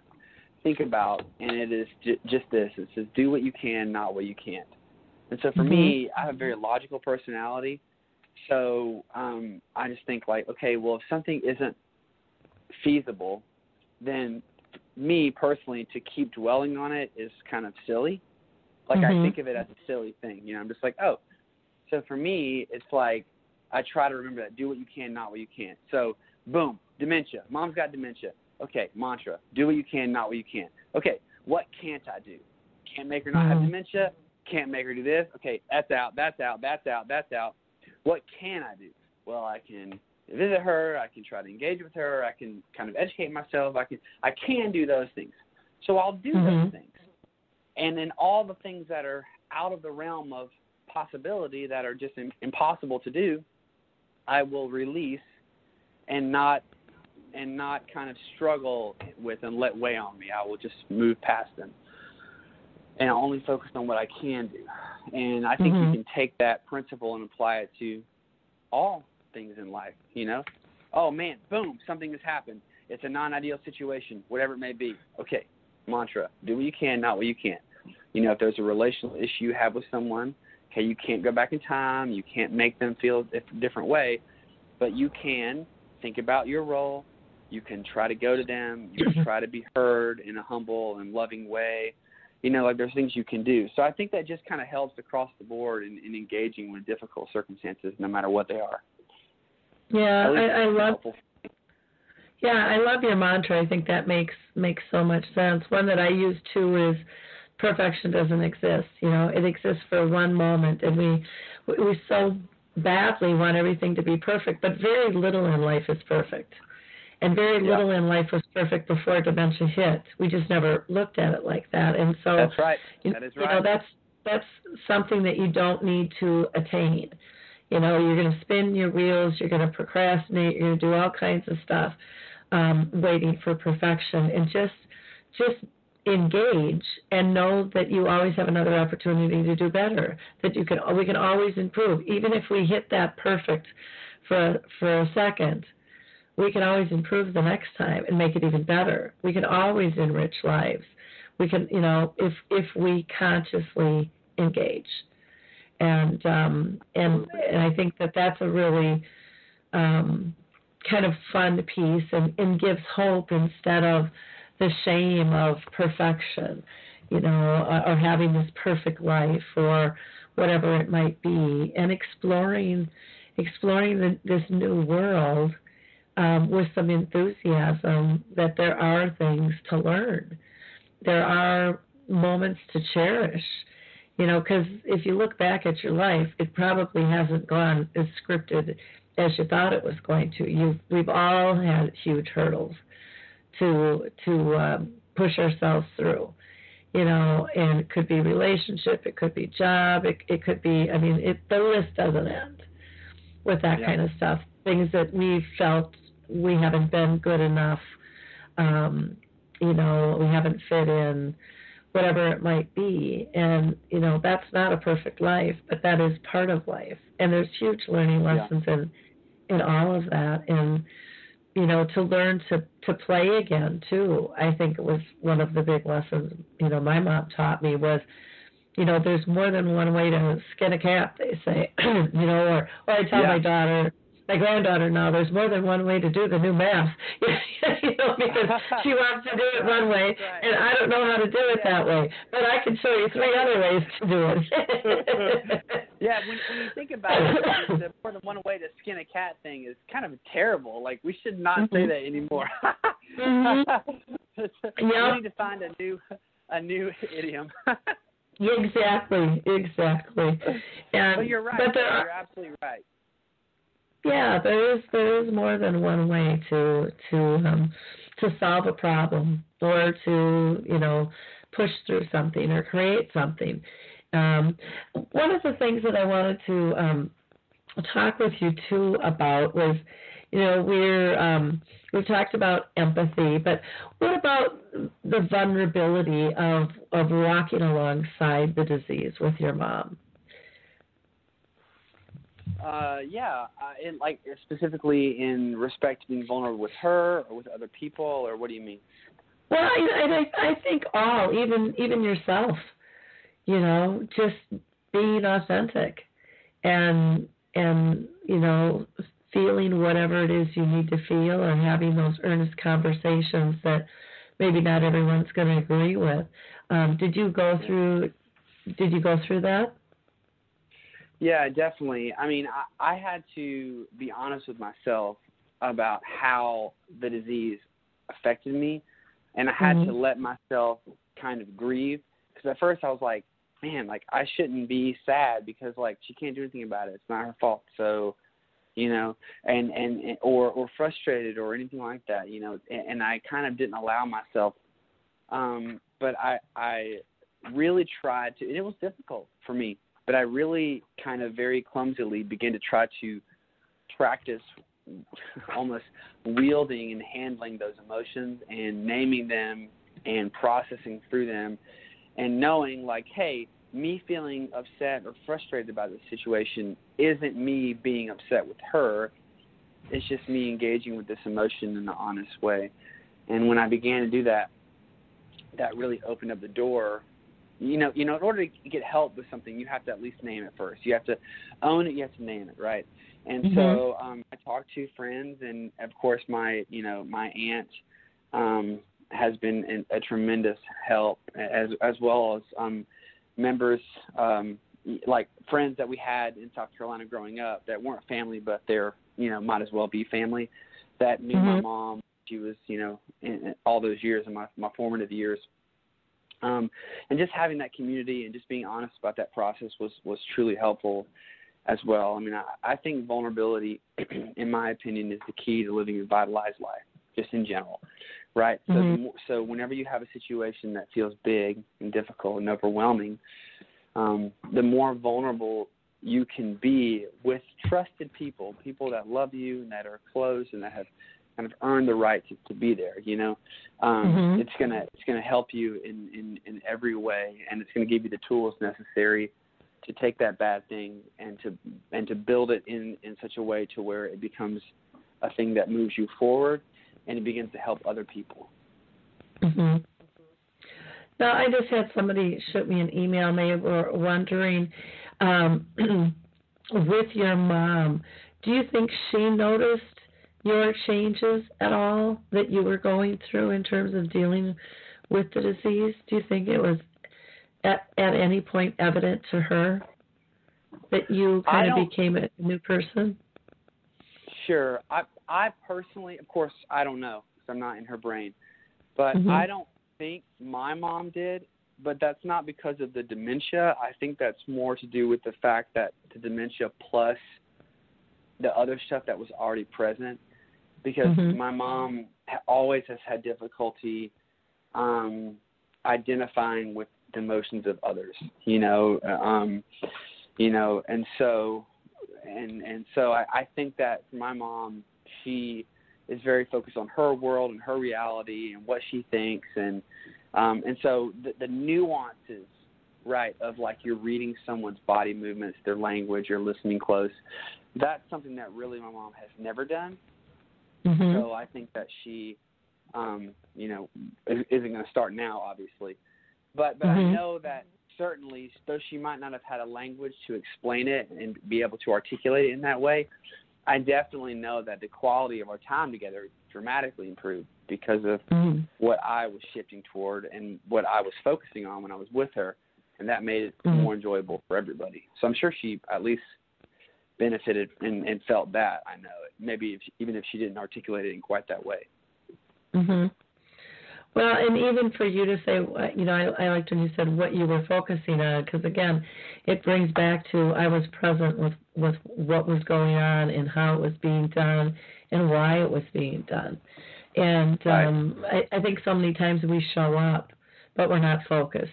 think about, and it is j- just this: it says, "Do what you can, not what you can't." And so for me, I have a very logical personality. So um, I just think like, okay, well, if something isn't feasible, then me personally to keep dwelling on it is kind of silly. Like I Mhm. think of it as a silly thing. You know, I'm just like, oh. So for me, it's like I try to remember that: do what you can, not what you can't. So boom, dementia. Mom's got dementia. Okay, mantra: do what you can, not what you can't. Okay, what can't I do? Can't make her not have Mhm. dementia. Can't make her do this. Okay, that's out. That's out. That's out. That's out. What can I do? Well, I can visit her. I can try to engage with her. I can kind of educate myself. I can I can do those things. So I'll do Mhm. those things. And then all the things that are out of the realm of possibility that are just im- impossible to do, I will release and not and not kind of struggle with and let weigh on me. I will just move past them and I'll only focus on what I can do. And I think Mhm. you can take that principle and apply it to all things in life. You know, oh man, boom, something has happened. It's a non-ideal situation, whatever it may be. Okay, mantra: do what you can, not what you can't. You know, if there's a relational issue you have with someone, okay, you can't go back in time. You can't make them feel a different way, but you can think about your role. You can try to go to them. You can try to be heard in a humble and loving way. You know, like there's things you can do. So I think that just kind of helps across the board in, in engaging with difficult circumstances, no matter what they are. Yeah, I, I love helpful. Yeah, I love your mantra. I think that makes makes so much sense. One that I use too is perfection doesn't exist. You know, it exists for one moment, and we we so badly want everything to be perfect, but very little in life is perfect, and very Yeah. little in life was perfect before dementia hit. We just never looked at it like that, and so That's right. you, That is you right. know that's that's something that you don't need to attain. You know, you're going to spin your wheels, you're going to procrastinate, you're going to do all kinds of stuff, um, waiting for perfection, and just just engage and know that you always have another opportunity to do better. That you can we can always improve, even if we hit that perfect for for a second. We can always improve the next time and make it even better. We can always enrich lives we can you know if if we consciously engage and um and and i think that that's a really um kind of fun piece and and gives hope instead of the shame of perfection you know or, or having this perfect life or whatever it might be. And exploring exploring the, this new world um, with some enthusiasm that there are things to learn. There are moments to cherish you know because if you look back at your life it probably hasn't gone as scripted as you thought it was going to you we've all had huge hurdles to to um, push ourselves through you know and it could be relationship it could be job it, it could be i mean it the list doesn't end with that Yeah. kind of stuff things that we felt we haven't been good enough um you know we haven't fit in whatever it might be and you know that's not a perfect life but that is part of life and there's huge learning Yeah. lessons in in all of that and you know to learn to to play again too i think it was one of the big lessons you know my mom taught me was you know there's more than one way to skin a cat they say you know or or i tell Yeah. my daughter my granddaughter now. There's more than one way to do the new math, you know, because she wants to do it one way, and I don't know how to do it that way. But I can show you three other ways to do it. yeah, when, when you think about it, the more than one way to skin a cat thing is kind of terrible. Like we should not mm-hmm. say that anymore. mm-hmm. We need to find a new a new idiom. exactly, exactly. And, but you're right. But there, you're absolutely right. Yeah, there is there is more than one way to to um, to solve a problem or to you know push through something or create something. Um, one of the things that I wanted to um, talk with you too about was, you know, we're um, we've talked about empathy, but what about the vulnerability of of walking alongside the disease with your mom? Uh, yeah, uh, like specifically in respect to being vulnerable with her or with other people, or what do you mean? Well, I, I, I think all, even even yourself, you know, just being authentic, and and you know, feeling whatever it is you need to feel, or having those earnest conversations that maybe not everyone's going to agree with. Um, did you go through? Did you go through that? Yeah, definitely. I mean, I, I had to be honest with myself about how the disease affected me, and I had mm-hmm. to let myself kind of grieve. Because at first I was like, man, like I shouldn't be sad because like she can't do anything about it. It's not her fault. So, you know, and and or or frustrated or anything like that. You know, and, and I kind of didn't allow myself. Um, but I I really tried to, and it was difficult for me but I really kind of very clumsily began to try to practice almost wielding and handling those emotions and naming them and processing through them and knowing like hey me feeling upset or frustrated about the situation isn't me being upset with her. It's just me engaging with this emotion in an honest way. And when i began to do that that really opened up the door you know, you know, in order to get help with something, you have to at least name it first. You have to own it. You have to name it, right? And mm-hmm. so um, I talked to friends, and of course, my you know my aunt um, has been a tremendous help, as as well as um, members um, like friends that we had in South Carolina growing up that weren't family, but they're you know might as well be family that knew mm-hmm. my mom. She was you know in, in all those years in my my formative years um, and just having that community and just being honest about that process was was truly helpful as well. I mean, I, I think vulnerability, in my opinion, is the key to living a vitalized life, just in general, right? Mm-hmm. So, so whenever you have a situation that feels big and difficult and overwhelming, um, the more vulnerable you can be with trusted people, people that love you and that are close and that have kind of earn the right to, to be there. You know, um, mm-hmm. it's gonna it's gonna help you in, in in every way, and it's gonna give you the tools necessary to take that bad thing and to and to build it in in such a way to where it becomes a thing that moves you forward and it begins to help other people. Mm-hmm. Now, I just had somebody shoot me an email. And they were wondering, um, with your mom, do you think she noticed your changes at all that you were going through in terms of dealing with the disease? Do you think it was at, at any point evident to her that you kind of became a new person? Sure. I I personally, of course, I don't know because I'm not in her brain, but mm-hmm. I don't think my mom did. But that's not because of the dementia. I think that's more to do with the fact that the dementia plus the other stuff that was already present because mm-hmm. my mom always has had difficulty um identifying with the emotions of others you know um you know and so and and so I, I think that for my mom she is very focused on her world and her reality and what she thinks and um and so the, the nuances right of like you're reading someone's body movements their language you're listening close that's something that really my mom has never done Mm-hmm. So I think that she, um, you know, isn't going to start now, obviously. But but mm-hmm. I know that certainly, though she might not have had a language to explain it and be able to articulate it in that way, I definitely know that the quality of our time together dramatically improved because of Mm-hmm. what I was shifting toward and what I was focusing on when I was with her, and that made it Mhm. more enjoyable for everybody. So I'm sure she at least benefited and, and felt that. I know it. Maybe if, even if she didn't articulate it in quite that way. Mhm. Well, and even for you to say, uh, you know, I, I liked when you said what you were focusing on, because again, it brings back to I was present with with what was going on and how it was being done and why it was being done. And Right. um, I, I think so many times we show up, but we're not focused.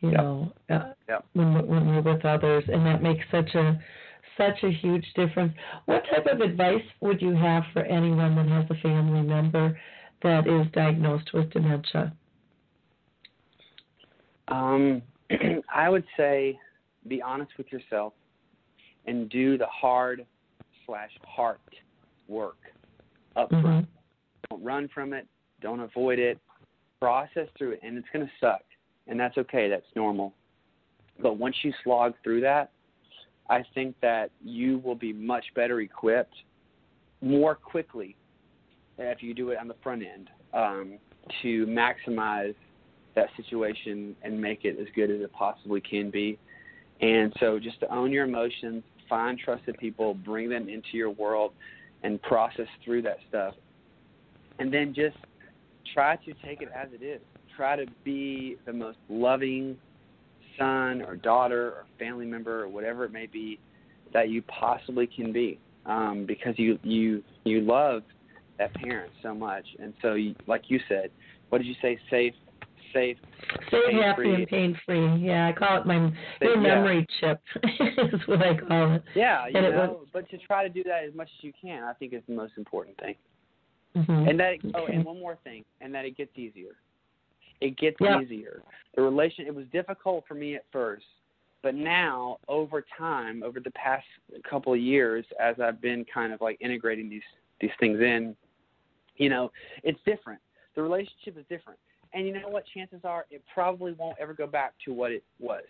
You Yep. know, uh, Yep. when when we're with others, and that makes such a such a huge difference. What type of advice would you have for anyone that has a family member that is diagnosed with dementia? Um, I would say be honest with yourself and do the hard slash heart work up front. Mhm. Don't run from it. Don't avoid it. Process through it, and it's going to suck, and that's okay. That's normal. But once you slog through that, I think that you will be much better equipped more quickly if you do it on the front end um, to maximize that situation and make it as good as it possibly can be. And so just to own your emotions, find trusted people, bring them into your world, and process through that stuff. And then just try to take it as it is. Try to be the most loving son or daughter or family member or whatever it may be that you possibly can be, um, because you you you love that parent so much. And so, you, like you said, what did you say? Safe, safe, safe happy free. and pain free. Yeah, I call it my Yeah. memory chip. is what I call it. Yeah, you And know, but to try to do that as much as you can, I think is the most important thing. Mhm. And that oh, Okay. and one more thing, and that it gets easier. It gets Yeah. easier. The relation it was difficult for me at first, but now over time, over the past couple of years, as I've been kind of like integrating these these things in, you know, it's different. The relationship is different. And you know what? Chances are it probably won't ever go back to what it was.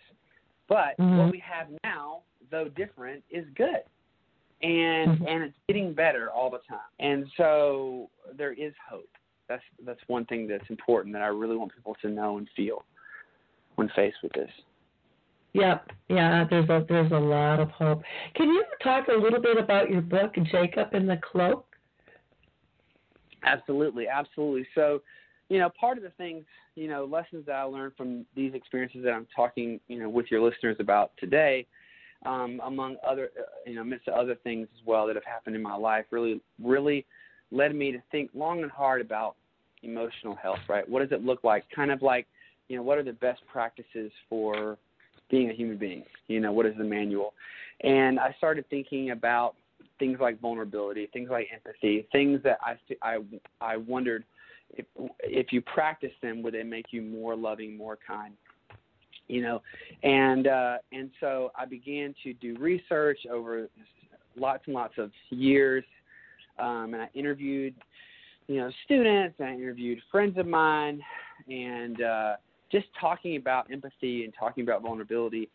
But Mhm. what we have now, though different, is good. And Mhm. and it's getting better all the time. And so there is hope. That's that's one thing that's important that I really want people to know and feel when faced with this. Yep. Yeah, there's a there's a lot of hope. Can you talk a little bit about your book, Jacob and the Cloak? Absolutely, absolutely. So, you know, part of the things, you know, lessons that I learned from these experiences that I'm talking, you know, with your listeners about today, um, among other, uh, you know, amidst other things as well that have happened in my life, really, really led me to think long and hard about emotional health. Right? What does it look like? Kind of like, you know, what are the best practices for being a human being? You know, what is the manual? And I started thinking about things like vulnerability, things like empathy, things that I I I wondered if if you practice them, would they make you more loving, more kind? You know, and uh, and so I began to do research over lots and lots of years, um, and I interviewed you know students, and I interviewed friends of mine, and uh, just talking about empathy and talking about vulnerability,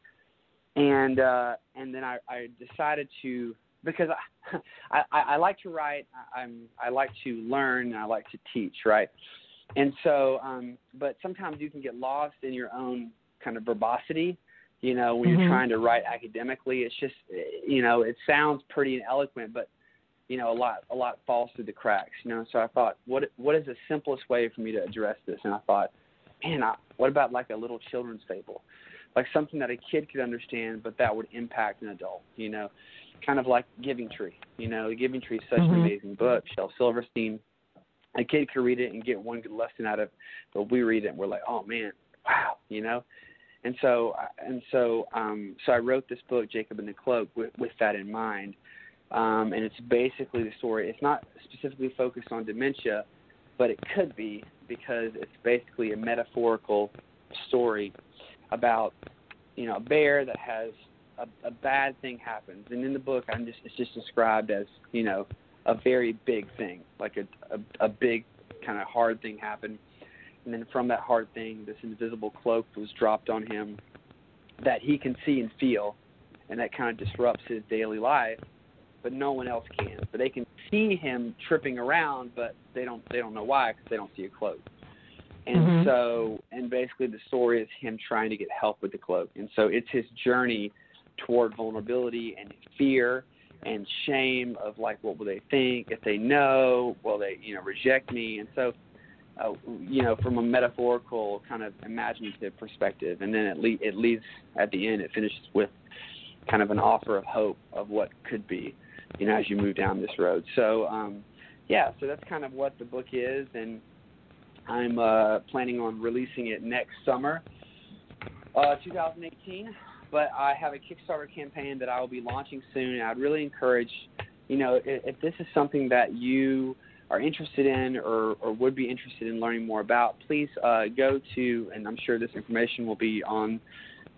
and uh, and then I, I decided to because I, I I like to write, I, I'm I like to learn, and I like to teach, right? And so, um, but sometimes you can get lost in your own kind of verbosity. You know, when Mhm. you're trying to write academically, it's just you know it sounds pretty and eloquent, but you know a lot a lot falls through the cracks. You know, so I thought, what what is the simplest way for me to address this? And I thought, man, I, what about like a little children's fable, like something that a kid could understand, but that would impact an adult. You know, kind of like Giving Tree. You know, Giving Tree is such an Mhm. amazing book. Shel Silverstein. A kid could read it and get one good lesson out of it, but we read it and we're like, oh man, wow, you know. And so, and so, um, so I wrote this book, Jacob and the Cloak, with, with that in mind. Um, and it's basically the story. It's not specifically focused on dementia, but it could be because it's basically a metaphorical story about, you know, a bear that has a, a bad thing happens, and in the book, I'm just it's just described as you know a very big thing, like a a, a big kind of hard thing happened, and then from that hard thing, this invisible cloak was dropped on him that he can see and feel, and that kind of disrupts his daily life. But no one else can. But they can see him tripping around, but they don't they don't know why because they don't see a cloak. And Mhm. so, and basically, the story is him trying to get help with the cloak. And so, it's his journey toward vulnerability and fear and shame of like, what will they think if they know? Will they, you know, reject me? And so, uh, you know, from a metaphorical kind of imaginative perspective, and then it, le- it leads at the end. It finishes with kind of an offer of hope of what could be, you know, as you move down this road. So, um, yeah, so that's kind of what the book is, and I'm uh, planning on releasing it next summer, uh, 2018. But I have a Kickstarter campaign that I will be launching soon, and I'd really encourage, you know, if, if this is something that you are interested in or, or would be interested in learning more about, please uh, go to, and I'm sure this information will be on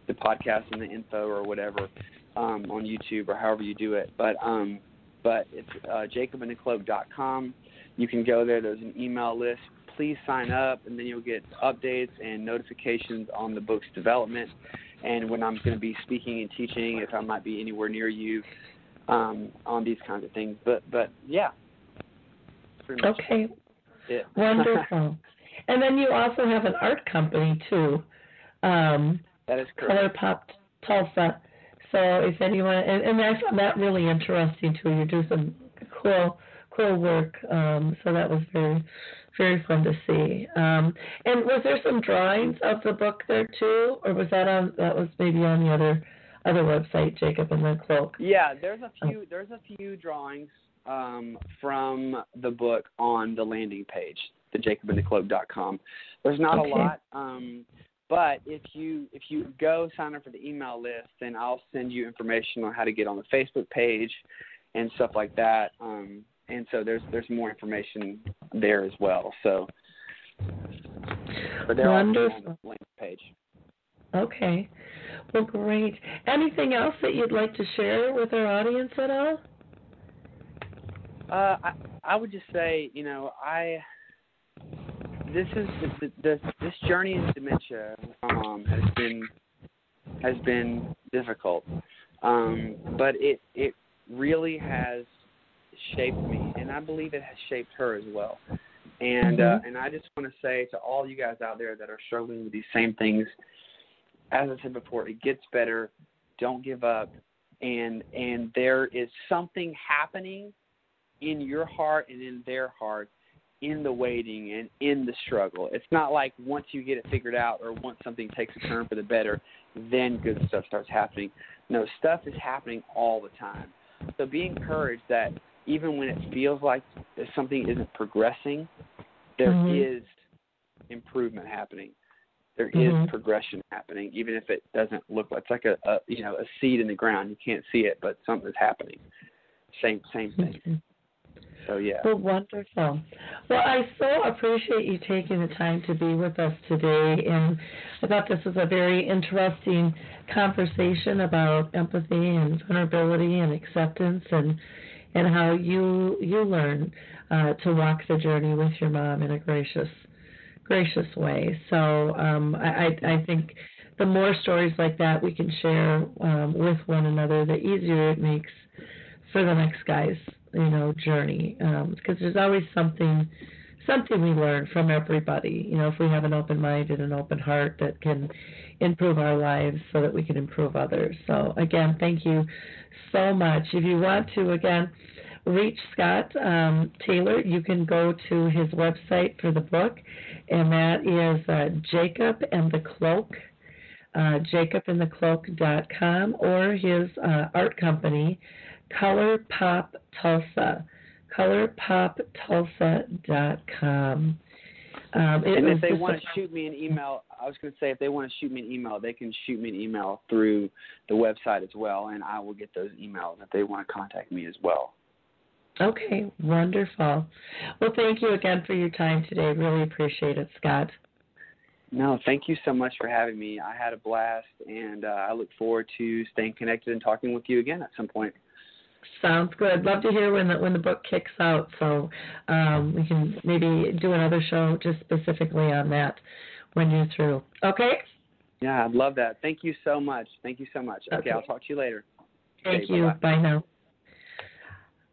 the podcast and the info or whatever um, on YouTube or however you do it. But um, but it's uh, jacobandthecloak.com. You can go there. There's an email list. Please sign up, and then you'll get updates and notifications on the book's development and when I'm going to be speaking and teaching, if I might be anywhere near you um, on these kinds of things. But but yeah, Okay, it. wonderful. and then you also have an art company too, um, that is correct. Color Pop Tulsa. So if anyone, and, and I found that really interesting too. You do some cool, cool work. Um, so that was very, very fun to see. Um, and was there some drawings of the book there too, or was that on? That was maybe on the other, other website, Jacob and the Cloak. Yeah, there's a few there's a few drawings um, from the book on the landing page, the jacobandthecloak.com. There's not Okay. a lot, um, but if you if you go sign up for the email list, then I'll send you information on how to get on the Facebook page and stuff like that. Um, and so there's there's more information there as well. So, but they're all on Wonderful. the page. Okay. Well, great. Anything else that you'd like to share with our audience at all? Uh, I I would just say, you know, I this is the, the, this journey in dementia mom has been has been difficult, um, but it it really has shaped me, and I believe it has shaped her as well. And uh, Mhm. and I just want to say to all you guys out there that are struggling with these same things, as I said before, it gets better. Don't give up, and and there is something happening in your heart and in their heart in the waiting and in the struggle. It's not like once you get it figured out or once something takes a turn for the better, then good stuff starts happening. No, stuff is happening all the time. So be encouraged that even when it feels like something isn't progressing, there is Mhm. improvement happening. There is Mhm. progression happening, even if it doesn't look like it's like a, a you know a seed in the ground. You can't see it, but something's happening. Same same thing. So yeah. Well, wonderful. Well, I so appreciate you taking the time to be with us today, and I thought this was a very interesting conversation about empathy and vulnerability and acceptance, and and how you you learn uh, to walk the journey with your mom in a gracious gracious way. So um, I I I think the more stories like that we can share um, with one another, the easier it makes for the next guy's you know journey because there's always something something we learn from everybody. You know if we have an open mind and an open heart that can improve our lives so that we can improve others. So again thank you so much. If you want to again reach scott um, taylor you can go to his website for the book and that is uh, jacob and the cloak uh, jacobandthecloak.com or his uh, art company Color Pop Tulsa. ColorPopTulsa.com. Um, and if they want to shoot me an email, I was going to say if they want to shoot me an email, they can shoot me an email through the website as well, and I will get those emails if they want to contact me as well. Okay, wonderful. Well, thank you again for your time today. Really appreciate it, Scott. No, thank you so much for having me. I had a blast, and uh, I look forward to staying connected and talking with you again at some point. Sounds good. Love to hear when the when the book kicks out, so um, we can maybe do another show just specifically on that when you're through. Okay. Yeah, I'd love that. Thank you so much. Thank you so much. Okay, Okay. I'll talk to you later. Thank Okay, you. bye-bye. Bye now.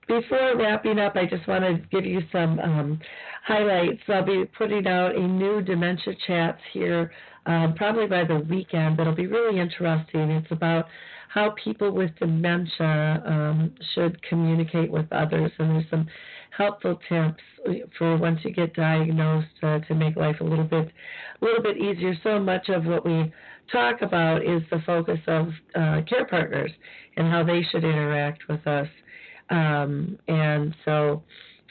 before wrapping up, I just want to give you some um, highlights. I'll be putting out a new dementia chats here um, probably by the weekend that'll be really interesting. It's about how people with dementia um, should communicate with others, and there's some helpful tips for once you get diagnosed uh, to make life a little bit a little bit easier. So much of what we talk about is the focus of uh, care partners and how they should interact with us. Um, and so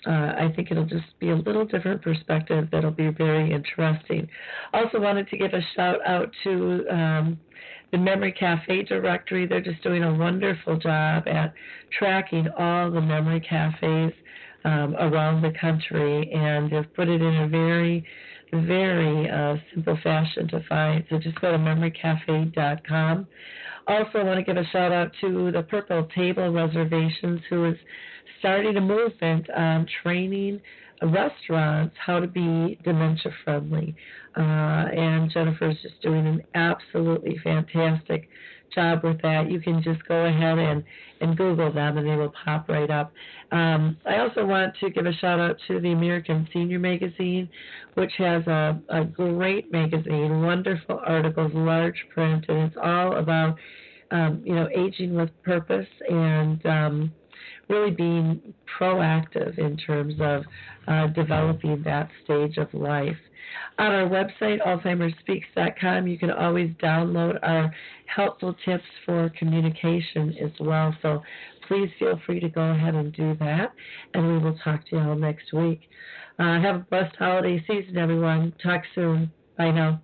uh, I think it'll just be a little different perspective that'll be very interesting. Also, wanted to give a shout out to um, the Memory Cafe directory. They're just doing a wonderful job at tracking all the memory cafes um, around the country, and they've put it in a very very uh, simple fashion to find. So just go to memorycafe.com. Also, want to give a shout out to the Purple Table Reservations, who is starting a movement on training restaurants how to be dementia friendly. Uh, and Jennifer is just doing an absolutely fantastic job with that. You can just go ahead and, and Google them and they will pop right up. Um, I also want to give a shout out to the American Senior Magazine, which has a, a great magazine, wonderful articles, large print, and it's all about um, you know aging with purpose and um, really being proactive in terms of uh, developing that stage of life. On our website, AlzheimersSpeaks.com, you can always download our helpful tips for communication as well. So please feel free to go ahead and do that, and we will talk to you all next week. Uh, have a blessed holiday season, everyone. Talk soon. Bye now.